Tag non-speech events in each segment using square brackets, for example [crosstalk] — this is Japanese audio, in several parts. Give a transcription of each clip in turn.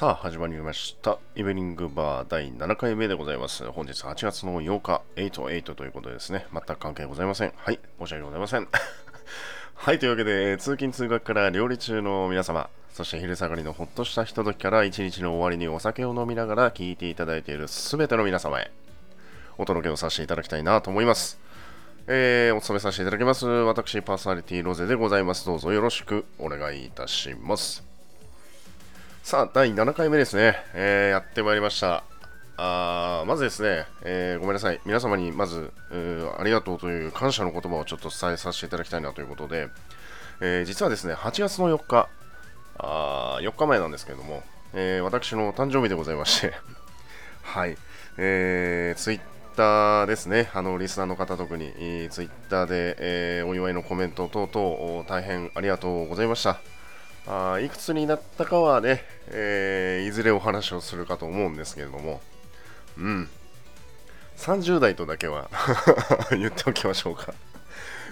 さあ始まりましたイベリングバー第7回目でございます本日8月の8日88ということですね全く関係ございませんはい申し訳ございません [laughs] はいというわけで通勤通学から料理中の皆様そして昼下がりのほっとしたひとときから一日の終わりにお酒を飲みながら聞いていただいている全ての皆様へお届けをさせていただきたいなと思いますえー、お勤めさせていただきます。私、パーソナリティロゼでございます。どうぞよろしくお願いいたします。さあ、第7回目ですね。えー、やってまいりました。あまずですね、えー、ごめんなさい。皆様にまず、ありがとうという感謝の言葉をちょっと伝えさせていただきたいなということで、えー、実はですね、8月の4日、あ4日前なんですけれども、え、私の誕生日でございまして [laughs] はい、えー、ツイッターですね、あのリスナーの方特に、ツイッターで、え、お祝いのコメント等々、大変ありがとうございました。あいくつになったかはね、えー、いずれお話をするかと思うんですけれども、うん、30代とだけは [laughs] 言っておきましょうか。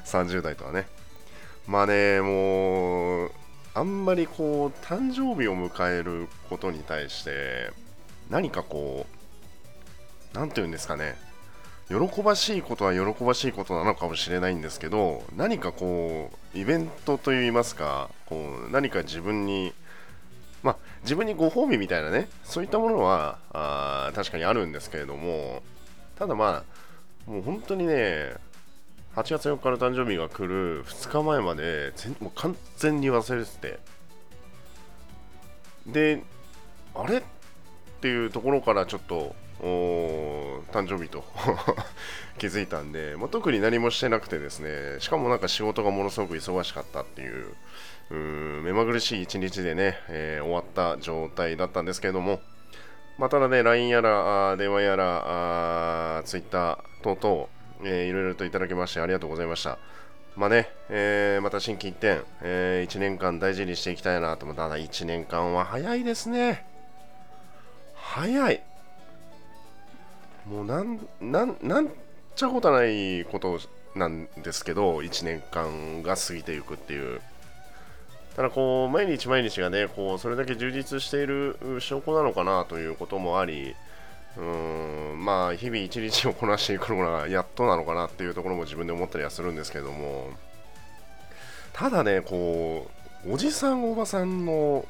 30代とはね。まあね、もう、あんまりこう、誕生日を迎えることに対して、何かこう、なんていうんですかね、喜ばしいことは喜ばしいことなのかもしれないんですけど何かこうイベントといいますかこう何か自分にまあ自分にご褒美みたいなねそういったものはあ確かにあるんですけれどもただまあもう本当にね8月4日の誕生日が来る2日前までもう完全に忘れてて。であれっていうところからちょっとお誕生日と。[laughs] 気づいたんで、まあ、特に何もしてなくてですね。しかもなんか仕事がものすごく忙しかったっていううん目まぐるしい一日でね、えー、終わった状態だったんですけれども、まあ、ただね LINE やら電話やら Twitter 等々、えー、いろいろといただきましてありがとうございました。まあね、えー、また新規一点、えー、1年間大事にしていきたいなと。思っただ1年間は早いですね。早い。もうなんなんなんちゃことないことなんですけど1年間が過ぎていくっていう。ただこう毎日毎日がねこうそれだけ充実している証拠なのかなということもありうーんまあ日々一日をこなしていくのがやっとなのかなっていうところも自分で思ったりはするんですけども。ただねこうおじさんおばさんの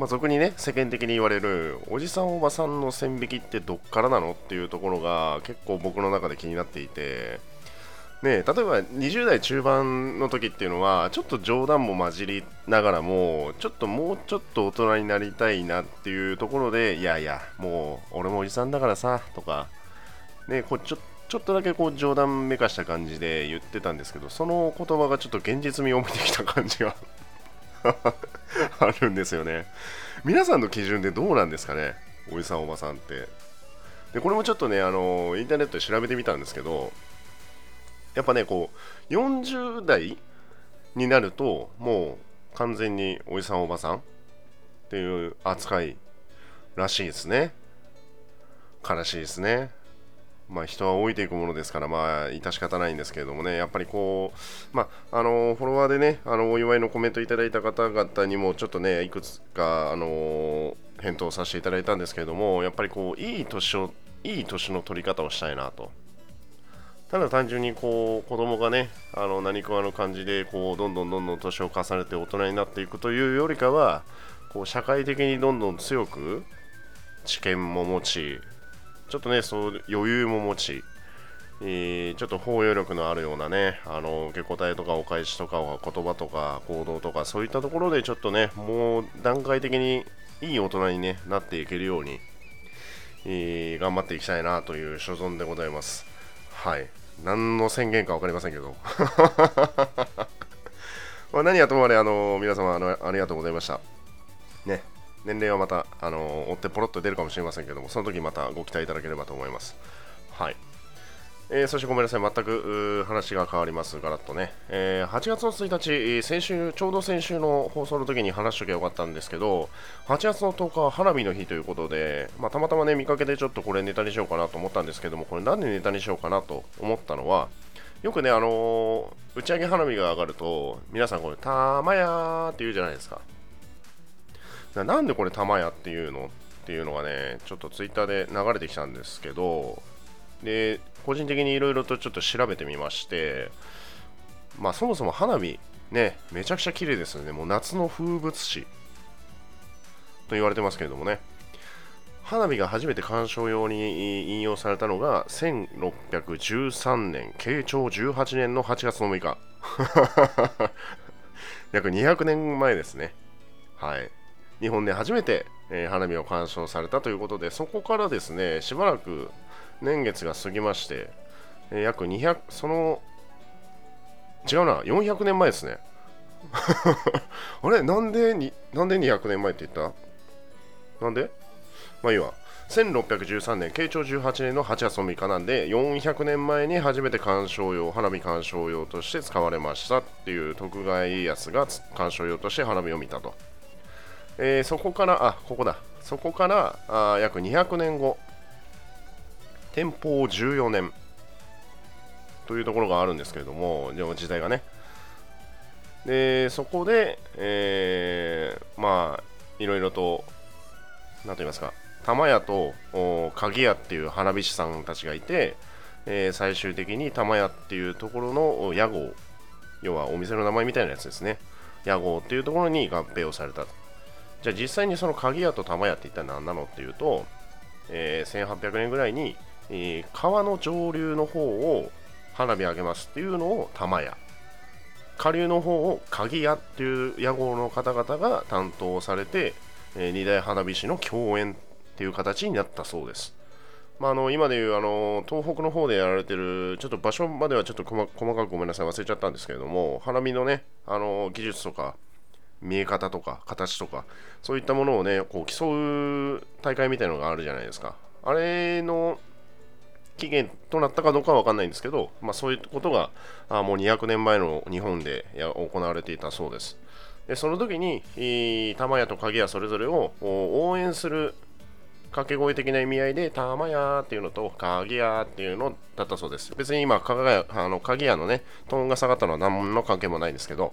まあ、俗にね世間的に言われるおじさんおばさんの線引きってどっからなのっていうところが結構僕の中で気になっていて。ね、例えば20代中盤の時っていうのはちょっと冗談も混じりながらもちょっともうちょっと大人になりたいなっていうところでいやいやもう俺もおじさんだからさとか、ね、こうちょちょっとだけこう冗談めかした感じで言ってたんですけどその言葉がちょっと現実味を帯びてきた感じが [laughs] あるんですよね。皆さんの基準でどうなんですかね、おじさん、おばさんって。で、これもちょっとね、あの、インターネットで調べてみたんですけど、やっぱね、こう、40代になると、もう完全におじさん、おばさんっていう扱いらしいですね。悲しいですね。まあ、人は老いていくものですから、まあ、致し方ないんですけれどもね、やっぱりこう、まあ、あのフォロワーでね、あのお祝いのコメントいただいた方々にも、ちょっとね、いくつか、あの返答させていただいたんですけれども、やっぱりこう、いい年を、いい年の取り方をしたいなと。ただ単純にこう子供がねあの何かの感じでこうどんどんどんどん年を重ねて大人になっていくというよりかはこう社会的にどんどん強く知見も持ちちょっとね、そう余裕も持ち、えー、ちょっと包容力のあるようなね、あの受け答えとかお返しとか言葉とか行動とかそういったところでちょっとね、もう段階的にいい大人に、ね、なっていけるように、えー、頑張っていきたいなという所存でございます。はい。何の宣言か分かりませんけど。[laughs] まあ何はともあれ、あの皆様あのありがとうございました。ね。年齢はまた、あの追ってポロッと出るかもしれませんけども、その時またご期待いただければと思います。はい。えー、そしてごめんなさい、全く話が変わります、ガラッとね。えー、8月の1日、先週、ちょうど先週の放送の時に話しときゃよかったんですけど、8月の10日は花火の日ということで、まあ、たまたまね、見かけてちょっとこれネタにしようかなと思ったんですけども、これなんでネタにしようかなと思ったのは、よくね、あのー、打ち上げ花火が上がると、皆さんこれ、たまやーって言うじゃないですか。なんでこれ玉屋っていうのっていうのがね、ちょっとツイッターで流れてきたんですけど、で、個人的にいろいろとちょっと調べてみまして、まあそもそも花火、ね、めちゃくちゃ綺麗ですよね。もう夏の風物詩と言われてますけれどもね。花火が初めて鑑賞用に引用されたのが1613年、慶長18年の8月の6日。[laughs] 約200年前ですね。はい。日本で初めて、えー、花火を鑑賞されたということで、そこからですね、しばらく年月が過ぎまして、えー、約200、その、違うな、400年前ですね。[laughs] あれ？なんでに、なんで200年前って言った？なんで？まあいいわ。1613年、慶長18年の8月6日なんで、400年前に初めて鑑賞用、花火鑑賞用として使われましたっていう徳川家康が鑑賞用として花火を見たと。えー、そこから、あ、ここだ。そこからあ約200年後、天保14年というところがあるんですけれども、でも時代がね。で、そこで、えー、まあ、いろいろと、なんと言いますか、玉屋と鍵屋っていう花火師さんたちがいて、えー、最終的に玉屋っていうところの屋号、要はお店の名前みたいなやつですね。屋号っていうところに合併をされた。じゃあ実際にその鍵屋と玉屋って一体何なのっていうと、えー、1800年ぐらいに、えー、川の上流の方を花火上げますっていうのを玉屋。下流の方を鍵屋っていう屋号の方々が担当されて、えー、二大花火師の共演っていう形になったそうです。まあ、あの今でいうあの東北の方でやられてる、ちょっと場所まではちょっと細かくごめんなさい、忘れちゃったんですけれども、花見のね、あの技術とか、見え方とか、形とか、そういったものをね、こう競う大会みたいなのがあるじゃないですか。あれの期限となったかどうかは分かんないんですけど、まあ、そういうことがあもう200年前の日本で行われていたそうです。でその時に、玉屋と鍵屋それぞれを応援する掛け声的な意味合いで、たまやっていうのと、鍵屋っていうのだったそうです。別に今、かがあの鍵屋のね、トーンが下がったのは何の関係もないんですけど、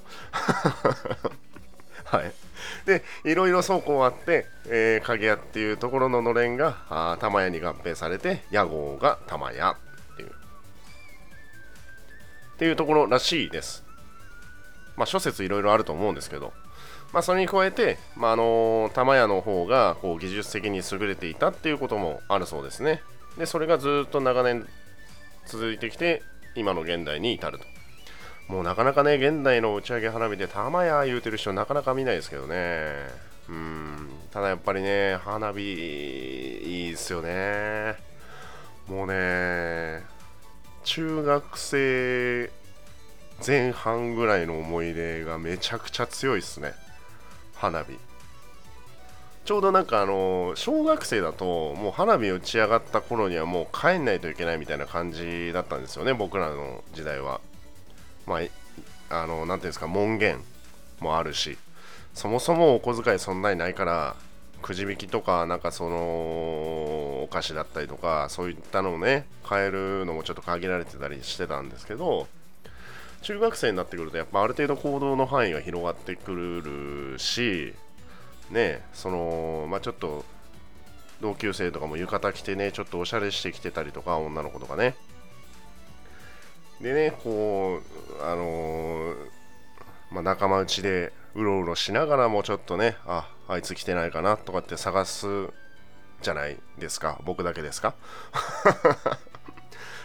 はい。で、いろいろ走行あって、えー、鍵屋っていうところののれんが、玉屋に合併されて、屋号が玉屋っていう、っていうところらしいです。まあ、諸説いろいろあると思うんですけど、まあ、それに加えて、まあ、あの玉屋の方がこう技術的に優れていたっていうこともあるそうですね。で、それがずっと長年続いてきて、今の現代に至ると。もうなかなかね、現代の打ち上げ花火で玉屋言うてる人なかなか見ないですけどね。うん、ただやっぱりね、花火いいですよね。もうね、中学生前半ぐらいの思い出がめちゃくちゃ強いですね。花火ちょうどなんかあの小学生だともう花火打ち上がった頃にはもう帰んないといけないみたいな感じだったんですよね僕らの時代はまああの何ていうんですか門限もあるしそもそもお小遣いそんなにないからくじ引きとかなんかそのお菓子だったりとかそういったのをね買えるのもちょっと限られてたりしてたんですけど中学生になってくるとやっぱある程度行動の範囲が広がってくるしねそのまあちょっと同級生とかも浴衣着てねちょっとおしゃれしてきてたりとか女の子とかね。でねこうあのー、まあ、仲間内でうろうろしながらもちょっとねああいつ来てないかなとかって探すじゃないですか。僕だけですか？[laughs]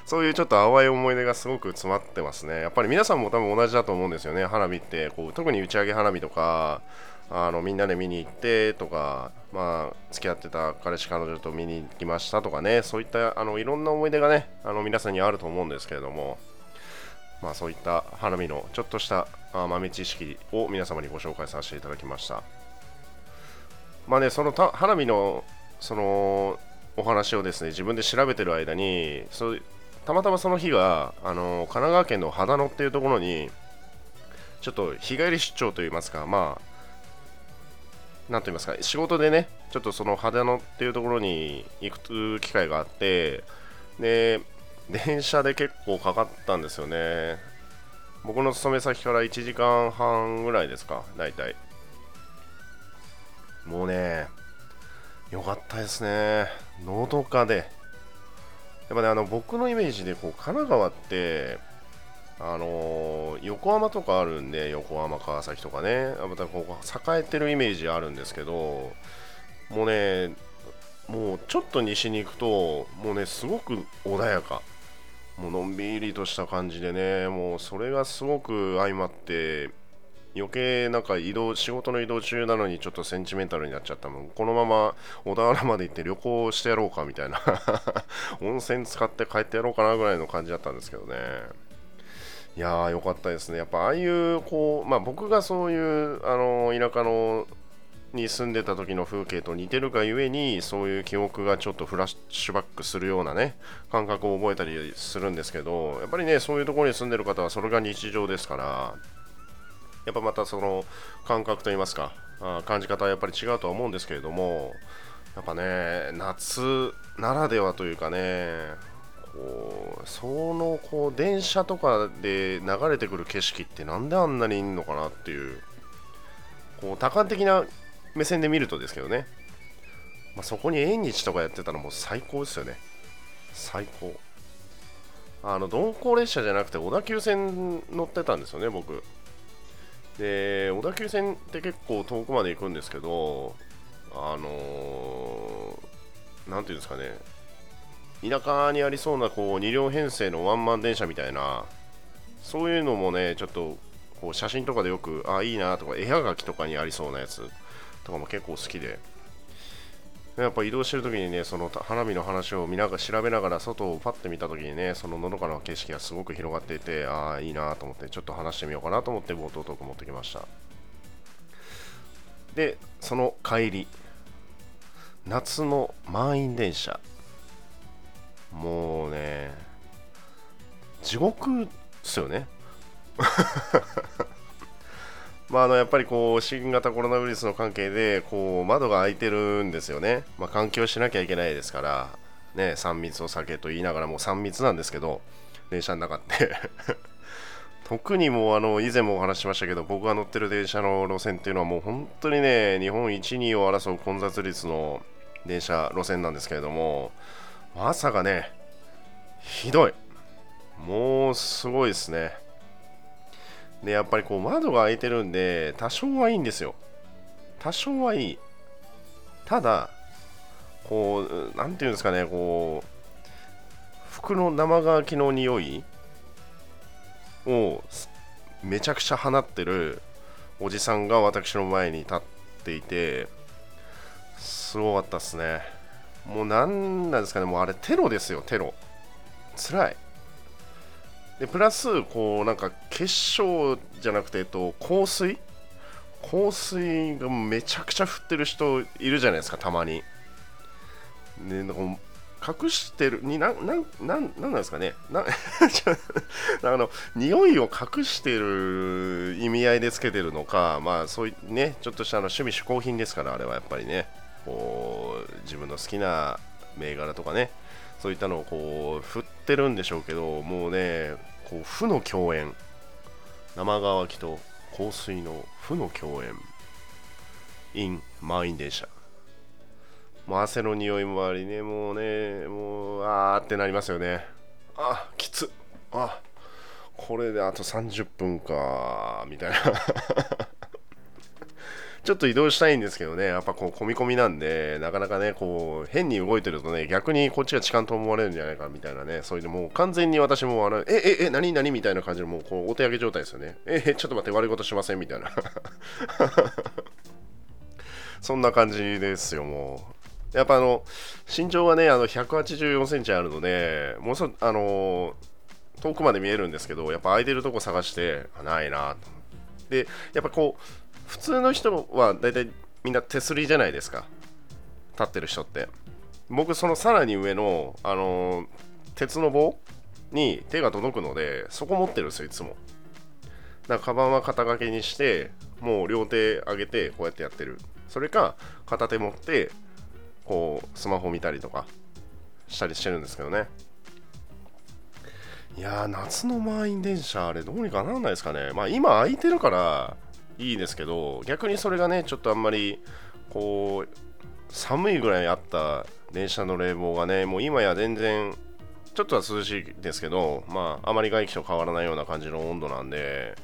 そういうちょっと淡い思い出がすごく詰まってますね。やっぱり皆さんも多分同じだと思うんですよね、花火ってこう、特に打ち上げ花火とか、あのみんなで見に行ってとか、まあ、付き合ってた彼氏、彼女と見に行きましたとかね、そういったあのいろんな思い出がね、あの皆さんにあると思うんですけれども、まあ、そういった花火のちょっとした豆知識を皆様にご紹介させていただきました。まあね、その花火のそのお話をですね自分で調べてる間にそうたまたまその日が、あの神奈川県の秦野っていうところに、ちょっと日帰り出張といいますか、まあ、なんと言いますか、仕事でね、ちょっとその秦野っていうところに行く機会があって、で、電車で結構かかったんですよね。僕の勤め先から1時間半ぐらいですか、大体。もうねよかったですねのどかでやっぱねあの僕のイメージでこう神奈川ってあのー、横浜とかあるんで横浜川崎とかねまたこう栄えてるイメージあるんですけどもうねもうちょっと西に行くともうねすごく穏やかもうのんびりとした感じでねもうそれがすごく相まって余計なんか移動仕事の移動中なのにちょっとセンチメンタルになっちゃったもん。このまま小田原まで行って旅行してやろうかみたいな。[laughs] 温泉使って帰ってやろうかなぐらいの感じだったんですけどね。いやーよかったですね。やっぱああいうこうまあ僕がそういうあの田舎のに住んでた時の風景と似てるがゆえにそういう記憶がちょっとフラッシュバックするようなね感覚を覚えたりするんですけどやっぱりねそういうところに住んでる方はそれが日常ですからやっぱまたその感覚といいますかあ感じ方はやっぱり違うとは思うんですけれどもやっぱね夏ならではというかねこうそのこう電車とかで流れてくる景色ってなんであんなにいんのかなっていうこう多感的な目線で見るとですけどね、まあ、そこに縁日とかやってたらもう最高ですよね。最高。あの鈍行列車じゃなくて小田急線乗ってたんですよね僕。で小田急線って結構遠くまで行くんですけどあの何、ー、ていうんですかね。田舎にありそうなこう2両編成のワンマン電車みたいなそういうのもねちょっとこう写真とかでよくあいいなとか絵はがきとかにありそうなやつ。とかも結構好きで。やっぱ移動してる時にねその花火の話を見ながら調べながら外をパッて見た時にねそののどかな景色がすごく広がっていてああいいなと思ってちょっと話してみようかなと思って冒頭トーク持ってきました。でその帰り夏の満員電車。もうね地獄っすよね。まあ、あのやっぱりこう新型コロナウイルスの関係でこう窓が開いてるんですよね、まあ、換気をしなきゃいけないですから、ね、3密を避けと言いながらも3密なんですけど電車の中って。[laughs] 特にもうあの以前もお話ししましたけど僕が乗ってる電車の路線っていうのはもう本当にね日本一2を争う混雑率の電車路線なんですけれども朝がねひどい。もうすごいですね。で、やっぱりこう窓が開いてるんで、多少はいいんですよ。多少はいい。ただ、こう、なんていうんですかね、こう、服の生乾きの匂いをめちゃくちゃ放ってるおじさんが私の前に立っていて、すごかったっすね。もうなんなんですかね、もうあれテロですよ、テロ。辛い。でプラスこうなんか結晶じゃなくて、えっと、香水？香水がめちゃくちゃ振ってる人いるじゃないですかたまに。でなん隠してるにななななんなんですかね？な [laughs] [laughs] あの匂いを隠してる意味合いでつけてるのかまあそういうねちょっとしたあの趣味嗜好品ですからあれはやっぱりね。こう自分の好きな銘柄とかね。そういったのをこう振ってるんでしょうけどもうねこう負の共演。生乾きと香水の負の共演。in 満員電車もう汗の匂いもありね。もうねもうあーってなりますよね。あきつ。あこれであと30分かみたいな。ちょっと移動したいんですけどね、やっぱこう、込み込みなんで、なかなかね、こう、変に動いてるとね、逆にこっちが痴漢と思われるんじゃないかみたいなね、そういうのもう完全に私も、あの、え、え、え、何、何？みたいな感じで、もう、こう、お手上げ状態ですよね。え、ちょっと待って、悪いことしません？みたいな。[laughs] そんな感じですよ、もう。やっぱあの、身長がね、あの、184センチあるので、もうそ、あの遠くまで見えるんですけど、やっぱ空いてるとこ探して、ないなで、やっぱこう、普通の人は大体みんな手すりじゃないですか。立ってる人って。僕そのさらに上の、あのー、鉄の棒に手が届くのでそこ持ってるんですよいつも。だからカバンは肩掛けにしてもう両手上げてこうやってやってる。それか片手持ってこうスマホ見たりとかしたりしてるんですけどね。いやー夏の満員電車あれどうにかならないですかね。まあ今空いてるからいいですけど逆にそれがねちょっとあんまりこう寒いぐらいあった電車の冷房がねもう今や全然ちょっとは涼しいですけどまああまり外気と変わらないような感じの温度なんで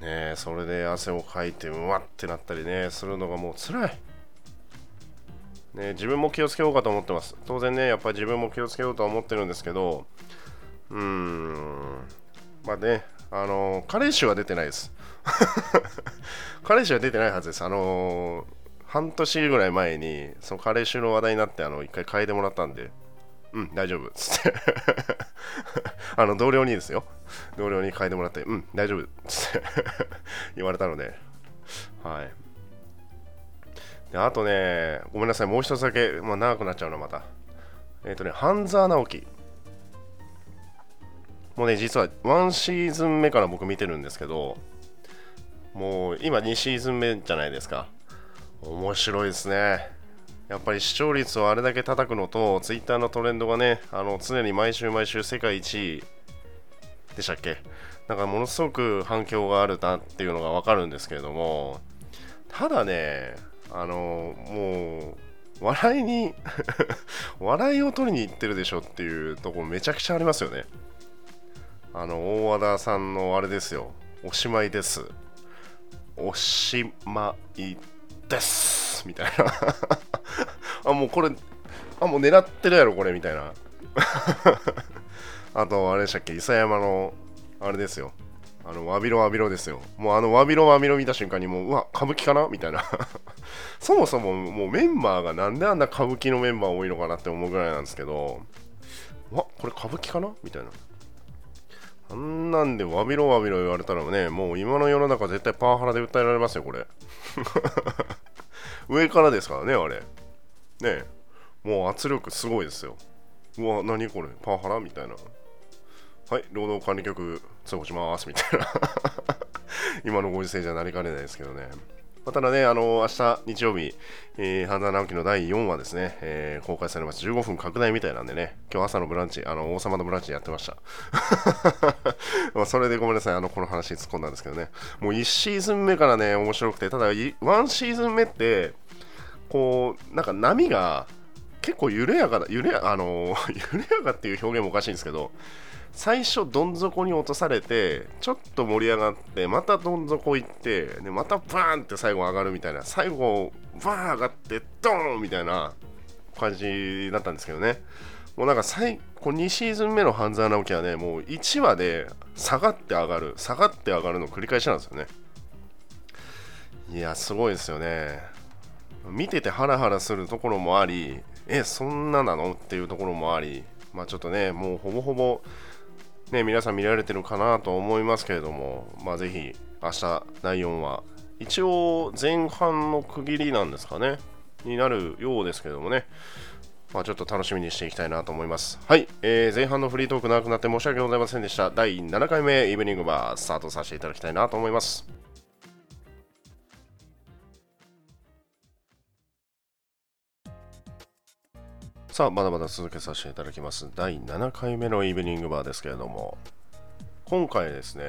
ねそれで汗をかいてうわってなったりねするのがもう辛いね、自分も気をつけようかと思ってます。当然ね、やっぱり自分も気をつけようとは思ってるんですけど、うーん、まあね、あの、加齢臭は出てないです。加齢臭は出てないはずです。あのー、半年ぐらい前に、その加齢臭の話題になって、あの、一回変えてもらったんで、うん、大丈夫。つって [laughs] あの、同僚にですよ。同僚に変えてもらって、うん、大丈夫。つって [laughs] 言われたので、はい。であとね、ごめんなさい、もう一つだけ、まあ、長くなっちゃうな、また。えっ、ー、とね、半沢直樹。もうね、実は1シーズン目から僕見てるんですけど、もう今2シーズン目じゃないですか。面白いですね。やっぱり視聴率をあれだけ叩くのと、ツイッターのトレンドがね、あの常に毎週毎週世界一位でしたっけなんかものすごく反響があるなっていうのがわかるんですけれども、ただね、あのもう笑いに [laughs] 笑いを取りに行ってるでしょっていうとこめちゃくちゃありますよねあの大和田さんのあれですよおしまいですおしまいです。みたいな。[laughs] あもうこれあもう狙ってるやろこれみたいな。[laughs] あとあれでしたっけ？伊佐山のあれですよ。あの、わびろわびろですよ。もうあの、わびろわびろ見た瞬間にもう、うわ、歌舞伎かな？みたいな。[laughs] そもそももうメンバーがなんであんな歌舞伎のメンバー多いのかなって思うぐらいなんですけど、わ、これ歌舞伎かな？みたいな。あんなんでわびろわびろ言われたらね、もう今の世の中絶対パワハラで訴えられますよ、これ。[laughs] 上からですからね、あれ。ねもう圧力すごいですよ。うわ、何これ？パワハラみたいな。はい、労働管理局通報しますみたいな [laughs] 今のご時世じゃなりかねないですけどね。ま、ただね、あの明日日曜日、えー、半沢直樹の第4話ですね、えー、公開されます。15分拡大みたいなんでね、今日朝のブランチ、あの王様のブランチやってました。[laughs] まそれでごめんなさい、あのこの話突っ込んだんですけどね、もう1シーズン目からね、面白くて、ただ、1シーズン目って、こう、なんか波が結構緩やかだ、緩や、あの [laughs] 緩やかっていう表現もおかしいんですけど、最初どん底に落とされてちょっと盛り上がってまたどん底行ってでまたバーンって最後上がるみたいな最後バーン上がってドーンみたいな感じだったんですけどね。もうなんか最こ2シーズン目の半沢直樹はねもう1話で下がって上がる下がって上がるの繰り返しなんですよね。いやすごいですよね。見ててハラハラするところもありえそんななの？っていうところもありまあちょっとねもうほぼほぼね、皆さん見られてるかなと思いますけれども、まあ、ぜひ明日第4話、一応前半の区切りなんですかね、になるようですけどもね、まあ、ちょっと楽しみにしていきたいなと思います。はい、えー、前半のフリートーク長くなって申し訳ございませんでした。第7回目イブニングバースタートさせていただきたいなと思います。さあまだまだ続けさせていただきます。第7回目のイブニングバーですけれども。今回ですね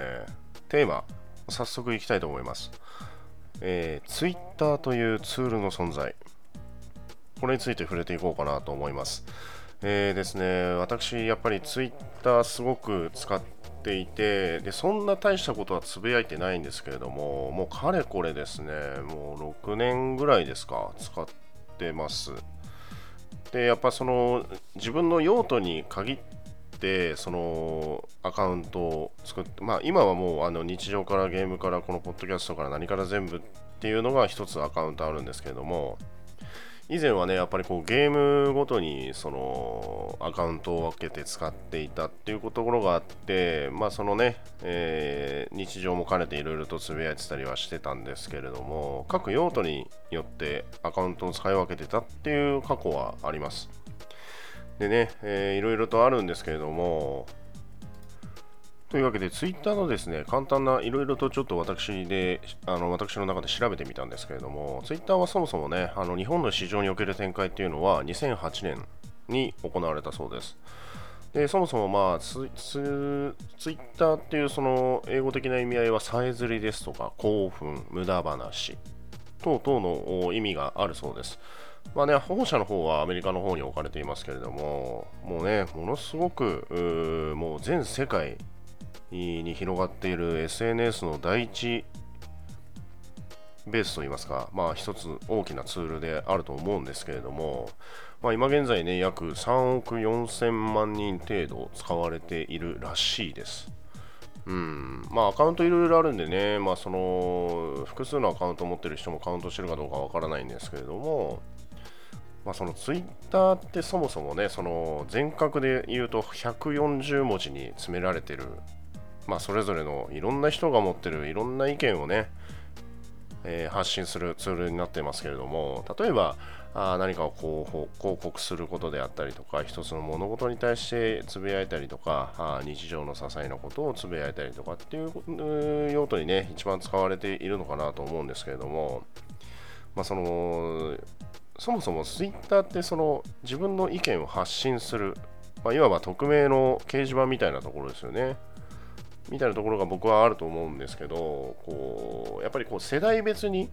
テーマ早速いきたいと思います、えー、Twitter というツールの存在。これについて触れていこうかなと思います。えー、ですね私やっぱり Twitter すごく使っていてでそんな大したことはつぶやいてないんですけれどももうかれこれですねもう6年ぐらいですか使ってます。でやっぱその自分の用途に限ってそのアカウントを作ってまあ今はもうあの日常からゲームからこのポッドキャストから何から全部っていうのが一つアカウントあるんですけれども以前はね、やっぱりこうゲームごとにそのアカウントを分けて使っていたっていうところがあって、まあそのね、えー、日常も兼ねていろいろとつぶやいてたりはしてたんですけれども、各用途によってアカウントを使い分けてたっていう過去はあります。でね、えー、いろいろとあるんですけれども、というわけで、ツイッターのですね、簡単ないろいろとちょっと私で、あの私の中で調べてみたんですけれども、ツイッターはそもそもね、あの日本の市場における展開っていうのは2008年に行われたそうです。でそもそもまあツツツイッターっていうその英語的な意味合いはさえずりですとか興奮、無駄話等々の意味があるそうです。まあね、本社の方はアメリカの方に置かれていますけれども、もうね、ものすごく、もう全世界に広がっている SNS の第一ベースといいますか、まあ一つ大きなツールであると思うんですけれども、まあ今現在ね、約3億4000万人程度使われているらしいです。うん、まあアカウントいろいろあるんでね、まあその複数のアカウントを持ってる人もカウントしてるかどうかわからないんですけれども、まあそのツイッターってそもそもね、その全角で言うと140文字に詰められてる、まあそれぞれのいろんな人が持ってるいろんな意見をね、えー、発信するツールになってますけれども例えばあ何かをこう広告することであったりとか一つの物事に対してつぶやいたりとかあ日常の些細なことをつぶやいたりとかっていう用途にね一番使われているのかなと思うんですけれども、まあ、そのそもそも Twitter ってその自分の意見を発信する、まあ、いわば匿名の掲示板みたいなところですよね。みたいなところが僕はあると思うんですけどこうやっぱりこう世代別に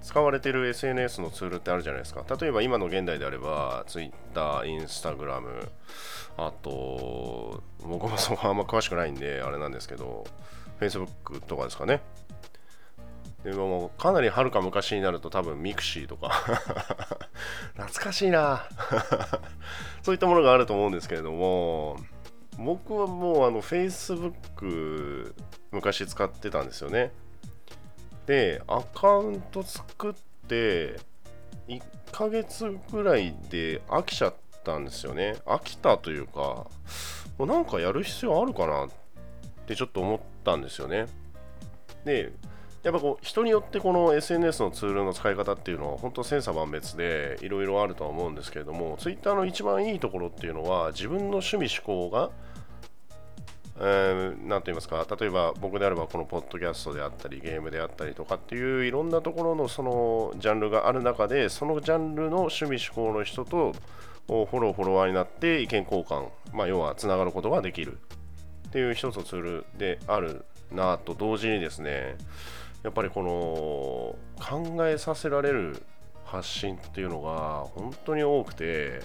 使われてる SNS のツールってあるじゃないですか。例えば今の現代であれば Twitter、Instagram あと僕もそうあんま詳しくないんであれなんですけど Facebook とかですかね。でもかなりはるか昔になると多分 mixi とか [laughs] 懐かしいな。[laughs] そういったものがあると思うんですけれども僕はもうあの Facebook 昔使ってたんですよね。で、アカウント作って1ヶ月ぐらいで飽きちゃったんですよね。飽きたというか、もうなんかやる必要あるかなってちょっと思ったんですよね。で、やっぱこう人によってこの SNS のツールの使い方っていうのは本当千差万別でいろいろあるとは思うんですけれども Twitter の一番いいところっていうのは自分の趣味思考が何と言いますか例えば僕であればこのポッドキャストであったりゲームであったりとかっていういろんなところのそのジャンルがある中でそのジャンルの趣味思考の人とフォローフォロワーになって意見交換、まあ、要はつながることができるっていう一つのツールであるなと同時にですねやっぱりこの考えさせられる発信っていうのが本当に多くて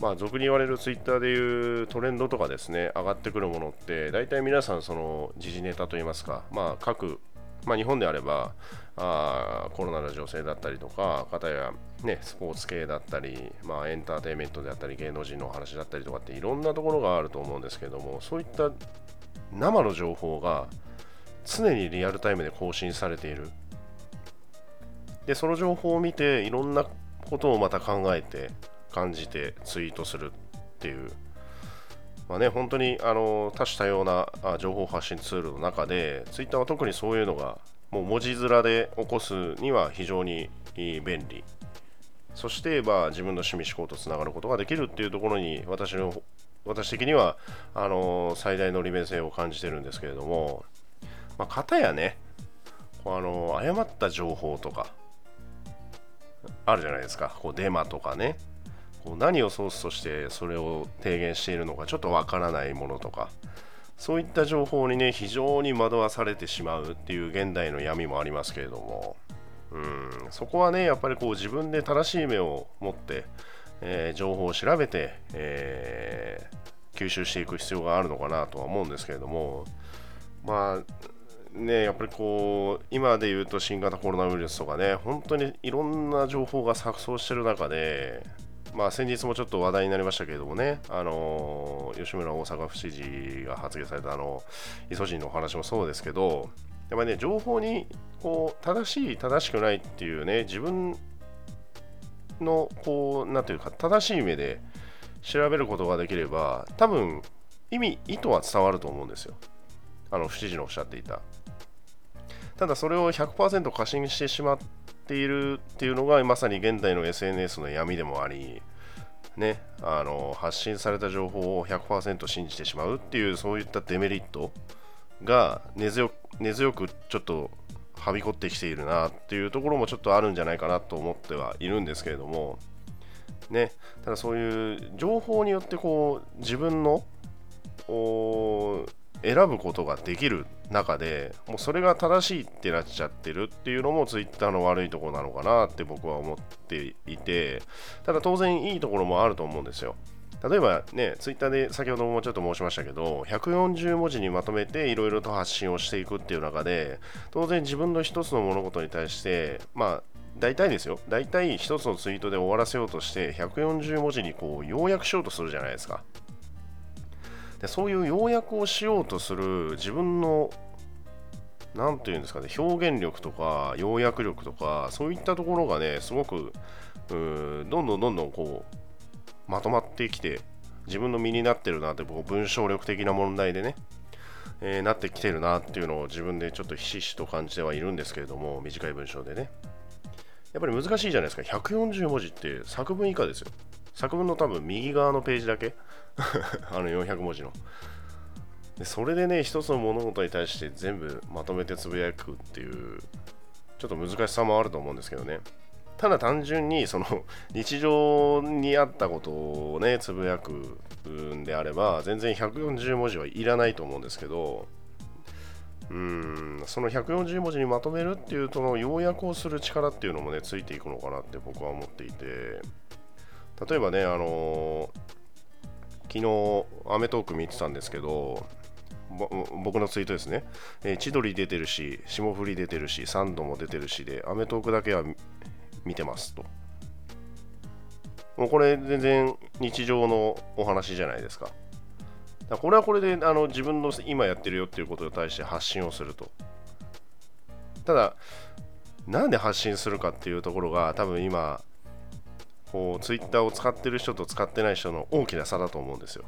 まあ俗に言われるツイッターでいうトレンドとかですね上がってくるものって大体皆さんその時事ネタといいますかまあ各まあ、日本であればあコロナの情勢だったりとか、かたや、ね、スポーツ系だったり、まあ、エンターテインメントであったり、芸能人の話だったりとかっていろんなところがあると思うんですけども、そういった生の情報が常にリアルタイムで更新されているでその情報を見ていろんなことをまた考えて感じてツイートするっていうまあね、本当にあの多種多様な情報発信ツールの中で、ツイッターは特にそういうのがもう文字面で起こすには非常に便利。そして、まあ、自分の趣味思考とつながることができるっていうところに私の私的にはあの最大の利便性を感じてるんですけれども、まあ、片やね、あの誤った情報とか、あるじゃないですか、こうデマとかね、こう何をソースとしてそれを提言しているのかちょっとわからないものとか、そういった情報にね、非常に惑わされてしまうっていう現代の闇もありますけれども、うん。そこはね、やっぱりこう自分で正しい目を持って、えー、情報を調べて、えー、吸収していく必要があるのかなとは思うんですけれども、まあ、ね、やっぱりこう今で言うと新型コロナウイルスとかね本当にいろんな情報が錯綜してる中で、まあ、先日もちょっと話題になりましたけれどもね、あの吉村大阪府知事が発言されたあのイソジンのお話もそうですけどやっぱね情報にこう正しい正しくないっていうね自分のこうなんていうか正しい目で調べることができれば多分意味意図は伝わると思うんですよ。あの府知事のおっしゃっていた。ただそれを100%過信してしまっているっていうのがまさに現代の SNS の闇でもあり、ね、あの発信された情報を100%信じてしまうっていうそういったデメリットが根強根強くちょっとはびこってきているなっていうところもちょっとあるんじゃないかなと思ってはいるんですけれどもねただそういう情報によってこう自分の選ぶことができる中でもうそれが正しいってなっちゃってるっていうのも Twitter の悪いところなのかなって僕は思っていてただ当然いいところもあると思うんですよ例えばね、ツイッターで先ほどもちょっと申しましたけど、140文字にまとめていろいろと発信をしていくっていう中で、当然自分の一つの物事に対して、まあ、大体ですよ、大体一つのツイートで終わらせようとして、140文字にこう要約しようとするじゃないですか。でそういう要約をしようとする自分の何て言うんですかね表現力とか要約力とかそういったところがねすごくどんどんどんどんこうまとまってきて自分の身になってるなって僕文章力的な問題でね、えー、なってきてるなっていうのを自分でちょっとひしひしと感じてはいるんですけれども短い文章でね。やっぱり難しいじゃないですか。140文字って作文以下ですよ。作文の多分右側のページだけ？[laughs] あの400文字の。でそれでね一つの物事に対して全部まとめてつぶやくっていうちょっと難しさもあると思うんですけどね。ただ単純にその [laughs] 日常にあったことをねつぶやくんであれば全然140文字はいらないと思うんですけどうんその140文字にまとめるっていうその要約をする力っていうのもねついていくのかなって僕は思っていて。例えばねあの昨日アメトーク見てたんですけど僕のツイートですね、えー、千鳥出てるし霜降り出てるしサンドも出てるしでアメトークだけは見てますと。もうこれ全然日常のお話じゃないですか。だこれはこれであの自分の今やってるよっていうことに対して発信をすると。ただ、なんで発信するかっていうところが多分今、こう、ツイッターを使ってる人と使ってない人の大きな差だと思うんですよ。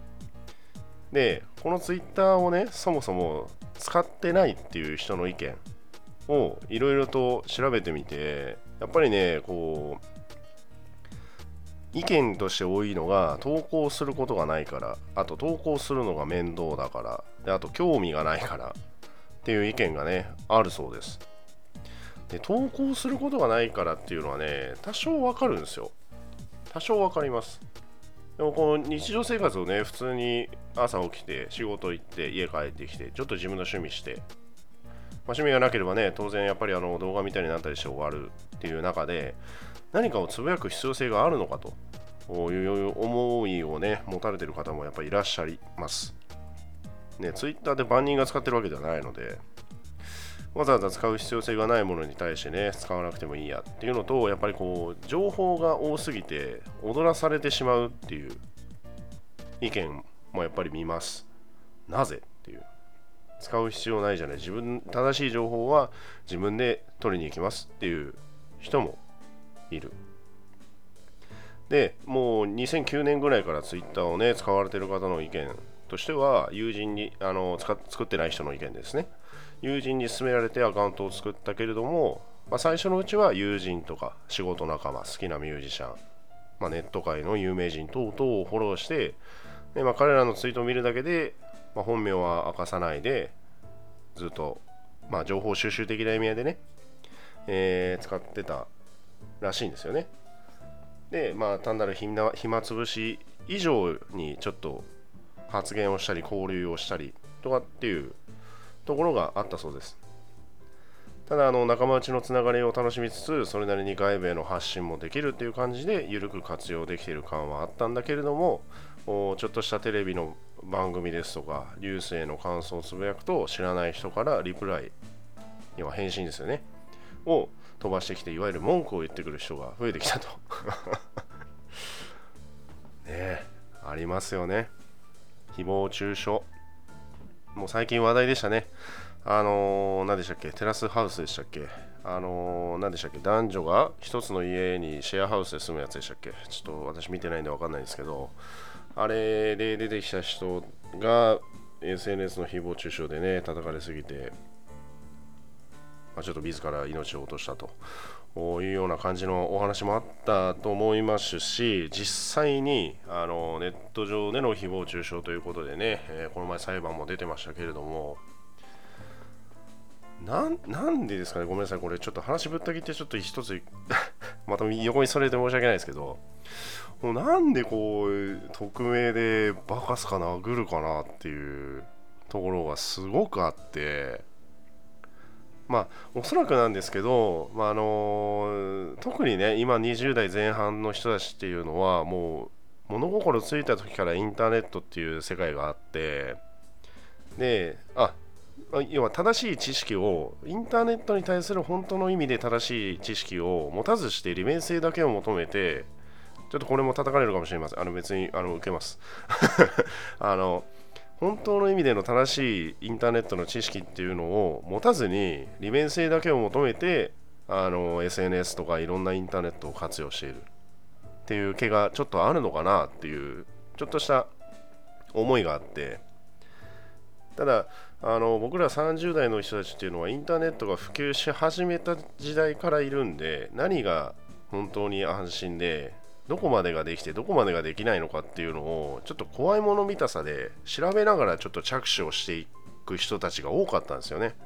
で、このツイッターをね、そもそも使ってないっていう人の意見をいろいろと調べてみて、やっぱりね、こう、意見として多いのが投稿することがないからあと投稿するのが面倒だからであと興味がないからっていう意見がねあるそうですで投稿することがないからっていうのはね多少わかるんですよ多少わかりますでもこの日常生活をね普通に朝起きて仕事行って家帰ってきてちょっと自分の趣味してまあ、趣味がなければね、当然やっぱりあの動画見たりなんたりして終わるっていう中で、何かをつぶやく必要性があるのかという思いをね、持たれてる方もやっぱりいらっしゃいます。ね、Twitter で万人が使ってるわけではないので、わざわざ使う必要性がないものに対してね、使わなくてもいいやっていうのと、やっぱりこう、情報が多すぎて踊らされてしまうっていう意見もやっぱり見ます。なぜっていう。使う必要ないじゃない自分正しい情報は自分で取りに行きますっていう人もいるでもう2009年ぐらいからツイッターをね使われてる方の意見としては友人にあの使作ってない人の意見ですね友人に勧められてアカウントを作ったけれども、まあ、最初のうちは友人とか仕事仲間好きなミュージシャン、まあ、ネット界の有名人等々をフォローしてで、まあ、彼らのツイートを見るだけでまあ、本名は明かさないでずっと、まあ、情報収集的な意味合いでね、えー、使ってたらしいんですよね。で、まあ、単なる暇暇つぶし以上にちょっと発言をしたり交流をしたりとかっていうところがあったそうです。ただあの仲間内のつながりを楽しみつつそれなりに外部への発信もできるっていう感じで緩く活用できている感はあったんだけれどもちょっとしたテレビの番組ですとか流星の感想をつぶやくと知らない人からリプライには返信ですよね。を飛ばしてきていわゆる文句を言ってくる人が増えてきたと。[laughs] ねありますよね。誹謗中傷。もう最近話題でしたね。あのー、何でしたっけ？テラスハウスでしたっけ？あのー、何でしたっけ？男女が一つの家にシェアハウスで住むやつでしたっけ？ちょっと私見てないんで分かんないんですけどあれで出てきた人が SNS の誹謗中傷でね叩かれすぎて、まあ、ちょっと自ら命を落としたと。こういうような感じのお話もあったと思いますし実際にあのネット上での誹謗中傷ということでね、えー、この前裁判も出てましたけれどもなんでですかねごめんなさいこれちょっと話ぶった切ってちょっと一つ [laughs] また横にそれて申し訳ないですけどもうなんでこう匿名でバカすか殴るかなっていうところがすごくあってまあおそらくなんですけど、まあ、あの特にね今20代前半の人たちっていうのはもう物心ついた時からインターネットっていう世界があってであ要は正しい知識をインターネットに対する本当の意味で正しい知識を持たずして利便性だけを求めてちょっとこれも叩かれるかもしれません。あの別にあの受けます。[laughs] あの本当の意味での正しいインターネットの知識っていうのを持たずに利便性だけを求めてあの SNS とかいろんなインターネットを活用しているっていう気がちょっとあるのかなっていうちょっとした思いがあって。ただあの僕ら30代の人たちっていうのはインターネットが普及し始めた時代からいるんで何が本当に安心でどこまでができてどこまでができないのかっていうのをちょっと怖いもの見たさで調べながらちょっと着手をしていく人たちが多かったんですよね。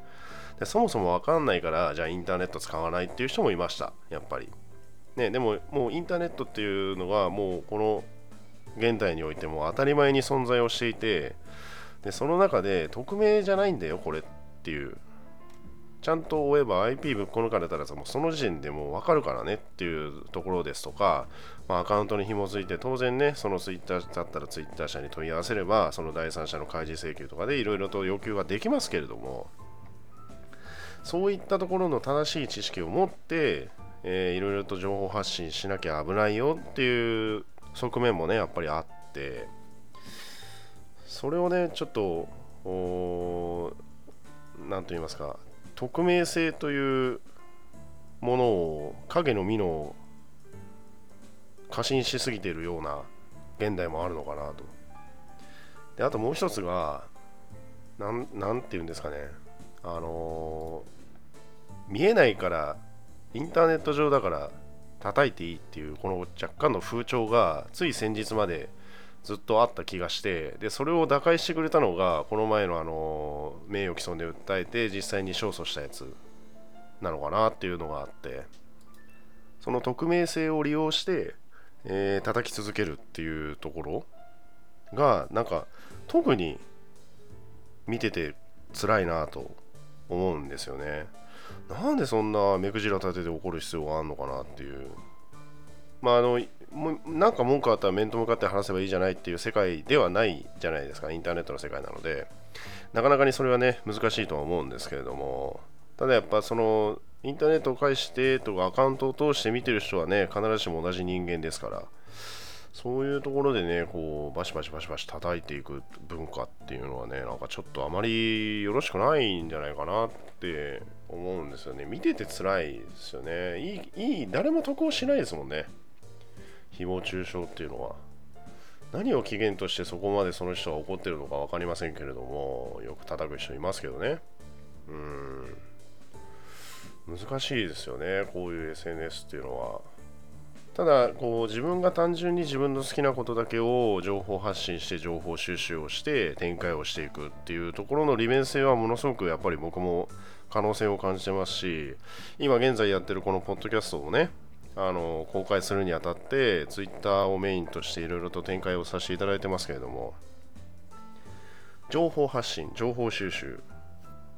でそもそも分かんないからじゃあインターネット使わないっていう人もいました。やっぱり。ねでももうインターネットっていうのがもうこの現代においても当たり前に存在をしていてでその中で匿名じゃないんだよこれっていう。ちゃんと追えば IP ぶっこ抜かれたらさもうその時点でもう分かるからねっていうところですとか、まあ、アカウントに紐づいて当然ねその Twitter だったら Twitter 社に問い合わせればその第三者の開示請求とかでいろいろと要求ができますけれどもそういったところの正しい知識を持っていろいろと情報発信しなきゃ危ないよっていう側面もねやっぱりあってそれをねちょっと何と言いますか匿名性というものを影の実の過信しすぎているような現代もあるのかなと。であともう一つがなんて言うんですかね。あのー、見えないからインターネット上だから叩いていいっていうこの若干の風潮がつい先日までずっとあった気がしてでそれを打開してくれたのがこの前のあの名誉毀損で訴えて実際に勝訴したやつなのかなっていうのがあってその匿名性を利用して、えー、叩き続けるっていうところがなんか特に見てて辛いなと思うんですよね。なんでそんな目くじら立てて怒る必要があるのかなっていう。まああのもなんか文句あったら面と向かって話せばいいじゃないっていう世界ではないじゃないですかインターネットの世界なので。なかなかにそれはね難しいとは思うんですけれども。ただやっぱそのインターネットを介してとかアカウントを通して見てる人はね必ずしも同じ人間ですから。そういうところでねこうバシバシバシバシ叩いていく文化っていうのはねなんかちょっとあまりよろしくないんじゃないかなって思うんですよね。見てて辛いですよね。いいいい誰も得をしないですもんね。誹謗中傷っていうのは。何を起源としてそこまでその人が怒ってるのか分かりませんけれどもよく叩く人いますけどね。うん。難しいですよねこういう SNS っていうのは。ただこう自分が単純に自分の好きなことだけを情報発信して情報収集をして展開をしていくっていうところの利便性はものすごくやっぱり僕も可能性を感じてますし今現在やってるこのポッドキャストをねあの公開するにあたってツイッターをメインとしていろいろと展開をさせていただいてますけれども情報発信情報収集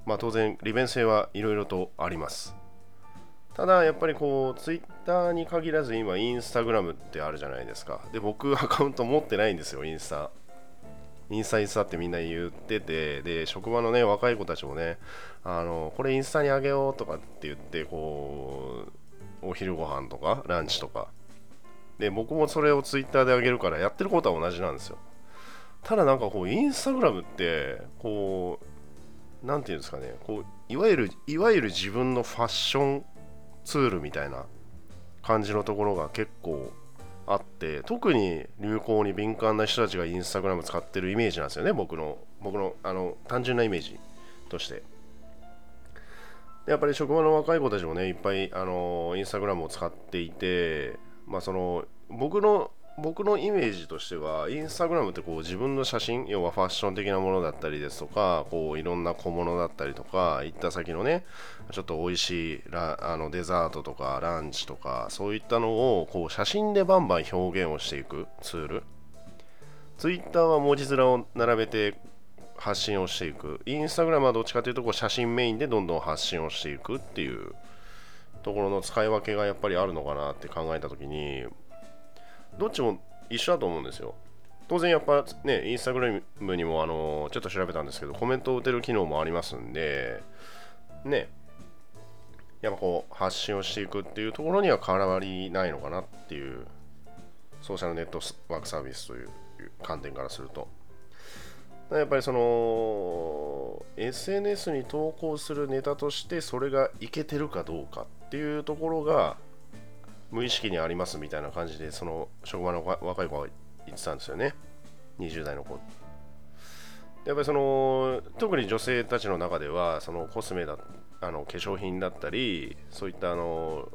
まあ当然利便性はいろいろとあります。ただやっぱりこうツイッターに限らず今インスタグラムってあるじゃないですか。で僕アカウント持ってないんですよインスタインスタインスタってみんな言っててで職場のね若い子たちもねあのこれインスタにあげようとかって言ってこうお昼ご飯とかランチとか。で僕もそれをツイッターであげるからやってることは同じなんですよ。ただなんかこうインスタグラムってこう何て言うんですかね。こういわゆるいわゆる自分のファッションツールみたいな感じのところが結構あって特に流行に敏感な人たちがインスタグラム使ってるイメージなんですよね。僕の僕のあの単純なイメージとして。やっぱり職場の若い子たちもねいっぱいあのインスタグラムを使っていてまあその僕の僕のイメージとしてはインスタグラムってこう自分の写真要はファッション的なものだったりですとかこういろんな小物だったりとか行った先のねちょっと美味しいラあのデザートとかランチとかそういったのをこう写真でバンバン表現をしていくツール。ツイッターは文字面を並べて発信をしていく。インスタグラムはどっちかというとこう写真メインでどんどん発信をしていくっていうところの使い分けがやっぱりあるのかなって考えた時にどっちも一緒だと思うんですよ。当然やっぱねインスタグラムにもあのちょっと調べたんですけどコメントを打てる機能もありますんでね。やっぱこう発信をしていくっていうところには変わりないのかなっていうソーシャルネットワークサービスという観点からすると。やっぱりその SNS に投稿するネタとしてそれがいけてるかどうかっていうところが無意識にありますみたいな感じでその職場の若い子が言ってたんですよね。20代の子。やっぱりその特に女性たちの中ではそのコスメだあの化粧品だったりそういったあの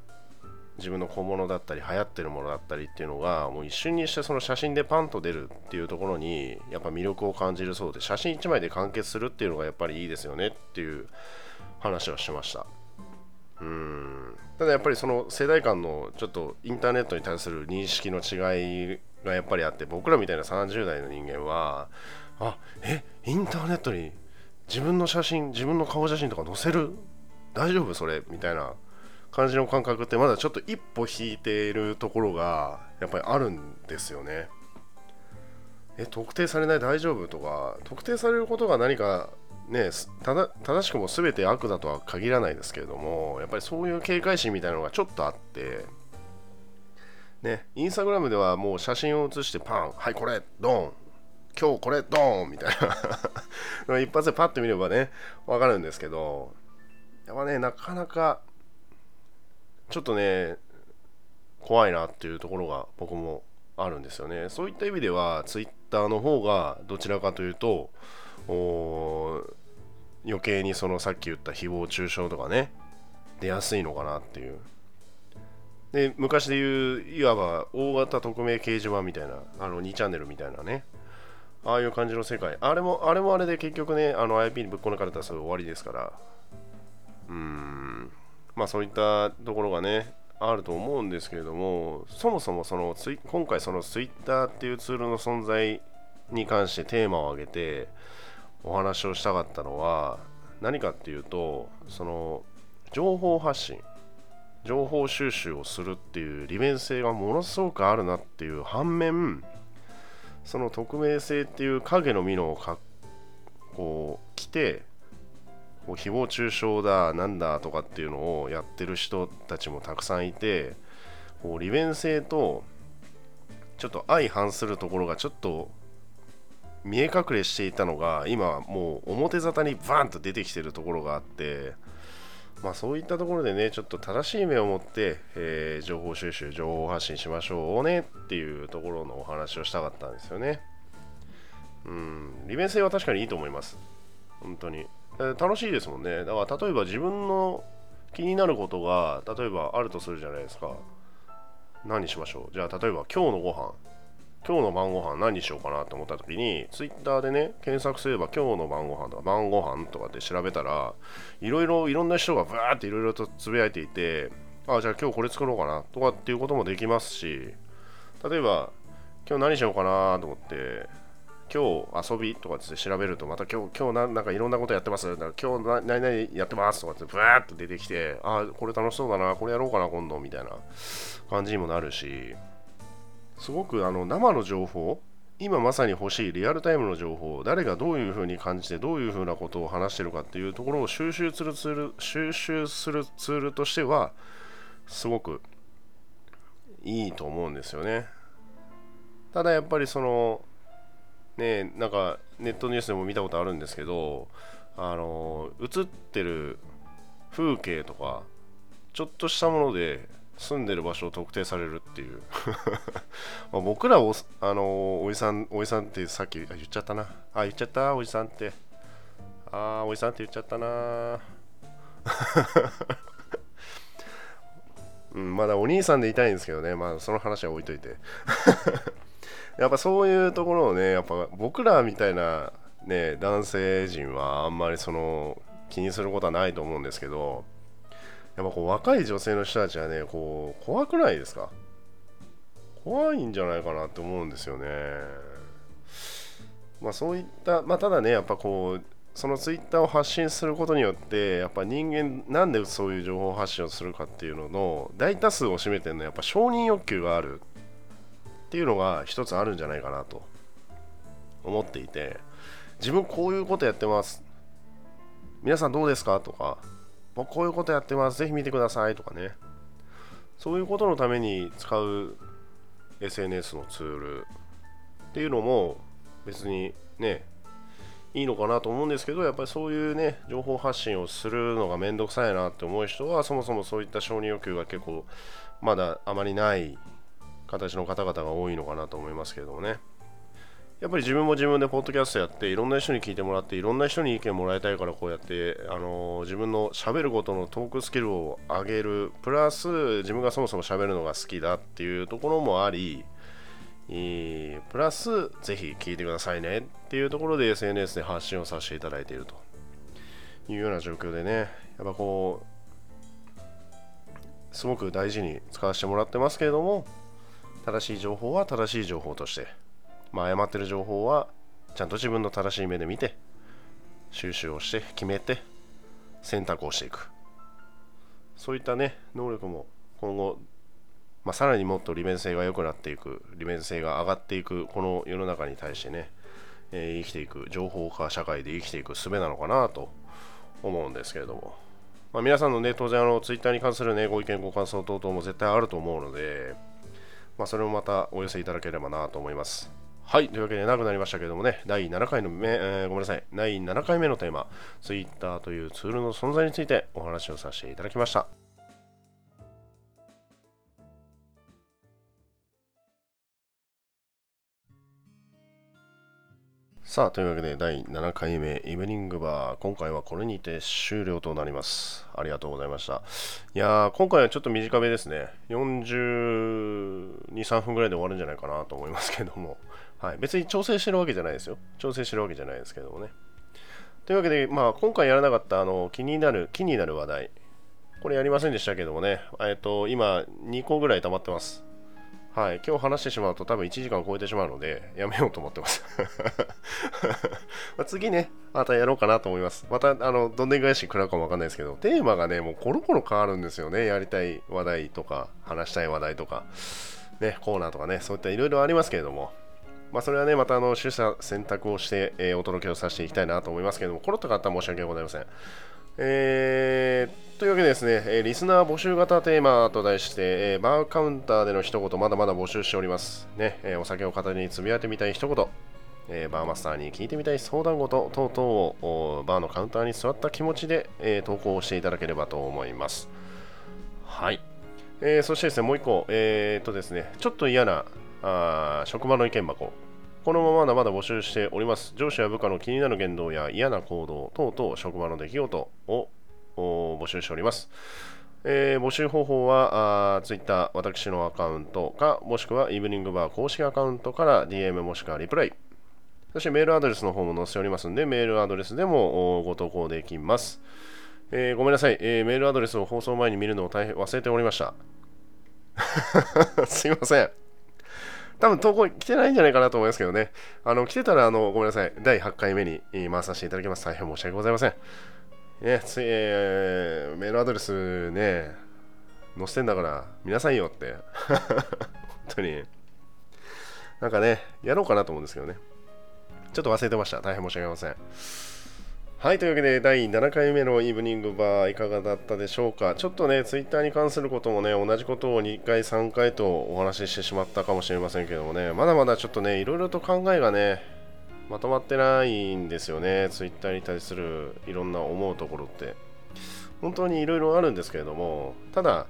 自分の小物だったり流行ってるものだったりっていうのがもう一瞬にしてその写真でパンと出るっていうところにやっぱ魅力を感じるそうで写真1枚で完結するっていうのがやっぱりいいですよねっていう話をしました。うん。ただやっぱりその世代間のちょっとインターネットに対する認識の違いがやっぱりあって僕らみたいな30代の人間はあえインターネットに自分の写真自分の顔写真とか載せる？大丈夫？それ？みたいな感じの感覚ってまだちょっと一歩引いているところがやっぱりあるんですよね。え特定されない大丈夫とか特定されることが何かね正しくも全て悪だとは限らないですけれどもやっぱりそういう警戒心みたいなのがちょっとあってねインスタグラムではもう写真を写してパンはいこれドン今日これドンみたいな [laughs] 一発でパッと見ればね分かるんですけどやっぱねなかなかちょっとね怖いなっていうところが僕もあるんですよね。そういった意味では Twitter の方がどちらかというと余計にそのさっき言った誹謗中傷とかね出やすいのかなっていう。で昔で言ういわば大型匿名掲示板みたいなあの2チャンネルみたいなね。ああいう感じの世界。あれもあれもあれで結局ねあの IP にぶっこ抜かれたらそれ終わりですから。うーん。まあそういったところがねあると思うんですけれどもそもそもそのツイ今回その Twitter っていうツールの存在に関してテーマを挙げてお話をしたかったのは何かっていうとその情報発信情報収集をするっていう利便性がものすごくあるなっていう反面その匿名性っていう影の実のをかこう来てこう誹謗中傷だなんだとかっていうのをやってる人たちもたくさんいてこう利便性とちょっと相反するところがちょっと見え隠れしていたのが今もう表沙汰にバーンと出てきてるところがあってまあそういったところでねちょっと正しい目を持って、えー、情報収集情報発信しましょうねっていうところのお話をしたかったんですよね。うん利便性は確かにいいと思います。本当に。楽しいですもんね。だから例えば自分の気になることが例えばあるとするじゃないですか。何しましょう？じゃあ例えば今日のご飯。今日の晩ご飯何にしようかなと思った時にツイッターでね検索すれば今日の晩ご飯とか晩ご飯とかって調べたらいろいろいろんな人がブワーっていろいろとつぶやいていてあじゃあ今日これ作ろうかなとかっていうこともできますし例えば今日何しようかなと思って今日遊びとかって調べるとまた今日今日なんかいろんなことやってます。か今日何々やってますとかってブワーっと出てきてあこれ楽しそうだなこれやろうかな今度みたいな感じにもなるしすごくあの生の情報今まさに欲しいリアルタイムの情報誰がどういうふうに感じてどういうふうなことを話してるかっていうところを収集するツール収集するツールとしてはすごくいいと思うんですよね。ただやっぱりそのねなんかネットニュースでも見たことあるんですけどあの映ってる風景とかちょっとしたもので住んでる場所を特定されるっていう。[laughs] ま僕らおあのおじさんおじさんってさっき言っちゃったな。あ言っちゃった？おじさんって。ああおじさんって言っちゃったな。[laughs] うん、まだお兄さんでいたいんですけどね、まあその話は置いといて。やっぱそういうところをねやっぱ僕らみたいなね男性陣はあんまりその気にすることはないと思うんですけどやっぱこう若い女性の人たちはねこう怖くないですか？怖いんじゃないかなって思うんですよね。まあ、そういった、まあ、ただね、やっぱこう、そのツイッターを発信することによって、やっぱ人間、なんでそういう情報発信をするかっていうのの大多数を占めてるのは、やっぱ承認欲求がある。っていうのが一つあるんじゃないかなと思っていて、自分こういうことやってます。皆さんどうですか？とか、僕こういうことやってます。ぜひ見てくださいとかね。そういうことのために使う SNS のツールっていうのも別にねいいのかなと思うんですけどやっぱりそういうね情報発信をするのがめんどくさいなって思う人はそもそもそういった承認欲求が結構まだあまりない形の方々が多いのかなと思いますけどもね。やっぱり自分も自分でポッドキャストやっていろんな人に聞いてもらっていろんな人に意見もらいたいからこうやって、あのー、自分のしゃべることのトークスキルを上げる。プラス自分がそもそもしゃべるのが好きだっていうところもありプラスぜひ聞いてくださいね。っていうところで SNS で発信をさせていただいていると。いうような状況でね。やっぱこうすごく大事に使わせてもらってますけれども正しい情報は正しい情報として、まあ、誤ってる情報はちゃんと自分の正しい目で見て収集をして決めて選択をしていく。そういったね能力も今後まあ、さらにもっと利便性が良くなっていく利便性が上がっていくこの世の中に対してね、えー、生きていく情報化社会で生きていく術なのかなと思うんですけれども、まあ、皆さんのね当然あのツイッターに関するねご意見ご感想等々も絶対あると思うので、まあ、それもまたお寄せいただければなと思いますはい。というわけで長くなりましたけれどもね、第7回のめ、えー、ごめんなさい、第7回目のテーマ、Twitter というツールの存在についてお話をさせていただきました。さあ、というわけで第7回目イブニングバー、今回はこれにて終了となります。ありがとうございました。いやー、今回はちょっと短めですね。42、3分ぐらいで終わるんじゃないかなと思いますけども、はい、別に調整してるわけじゃないですよ。調整してるわけじゃないですけどもね。というわけで、まあ、今回やらなかったあの気になる、気になる話題、これやりませんでしたけどもね、えっと、今、2個ぐらい溜まってます。はい、今日話してしまうと多分1時間超えてしまうので、やめようと思ってます [laughs] ま次ね、またやろうかなと思います。また、あの、どんでん返し食らうかもわかんないですけど、テーマがね、もうコロコロ変わるんですよね。やりたい話題とか、話したい話題とか、ね、コーナーとかね、そういったいろいろありますけれども、まあ、それはね、またあの、取捨選択をして、えー、お届けをさせていきたいなと思いますけれども、コロッと変わったら申し訳ございません。えー、というわけでですね、えリスナー募集型テーマと題して、えバーカウンターでの一言まだまだ募集しております。ね、えお酒を片手につぶやいてみたい一言、えバーマスターに聞いてみたい相談事等々をバーのカウンターに座った気持ちで、え投稿していただければと思います。はい。えー、そしてですね、もう一個、えー、っとですね、ちょっと嫌なあ職場の意見箱。このまままだまだ募集しております。上司や部下の気になる言動や嫌な行動等々、職場の出来事を募集しております。えー、募集方法はあ Twitter、私のアカウントか、もしくはイブニングバー公式アカウントから DM もしくはリプライ。そしてメールアドレスの方も載せておりますので、メールアドレスでもご投稿できます。えー、ごめんなさい、えー、メールアドレスを放送前に見るのを大変忘れておりました。[laughs] すいません。多分投稿来てないんじゃないかなと思いますけどね。あの、来てたら、あの、ごめんなさい。第8回目に回させていただきます。大変申し訳ございません。ね、ついえー、メールアドレスね、載せてんだから、皆さんよって。[laughs] 本当に。なんかね、やろうかなと思うんですけどね。ちょっと忘れてました。大変申し訳ございません。はい、というわけで第7回目のイブニングバーいかがだったでしょうか。ちょっとね、ツイッターに関することもね、同じことを2回、3回とお話ししてしまったかもしれませんけどもね、まだまだちょっとね、いろいろと考えがね、まとまってないんですよね、ツイッターに対するいろんな思うところって。本当にいろいろあるんですけれども、ただ、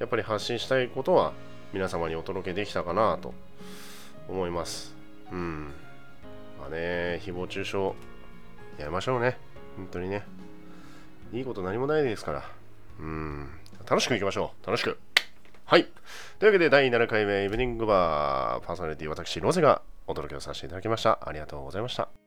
やっぱり発信したいことは皆様にお届けできたかなと思います。うん。まあね、誹謗中傷やりましょうね。本当にね。いいこと何もないですから。うん。楽しくいきましょう。楽しく。はい。というわけで、第7回目、イブニングバー、パーソナリティ、私、ロゼがお届けをさせていただきました。ありがとうございました。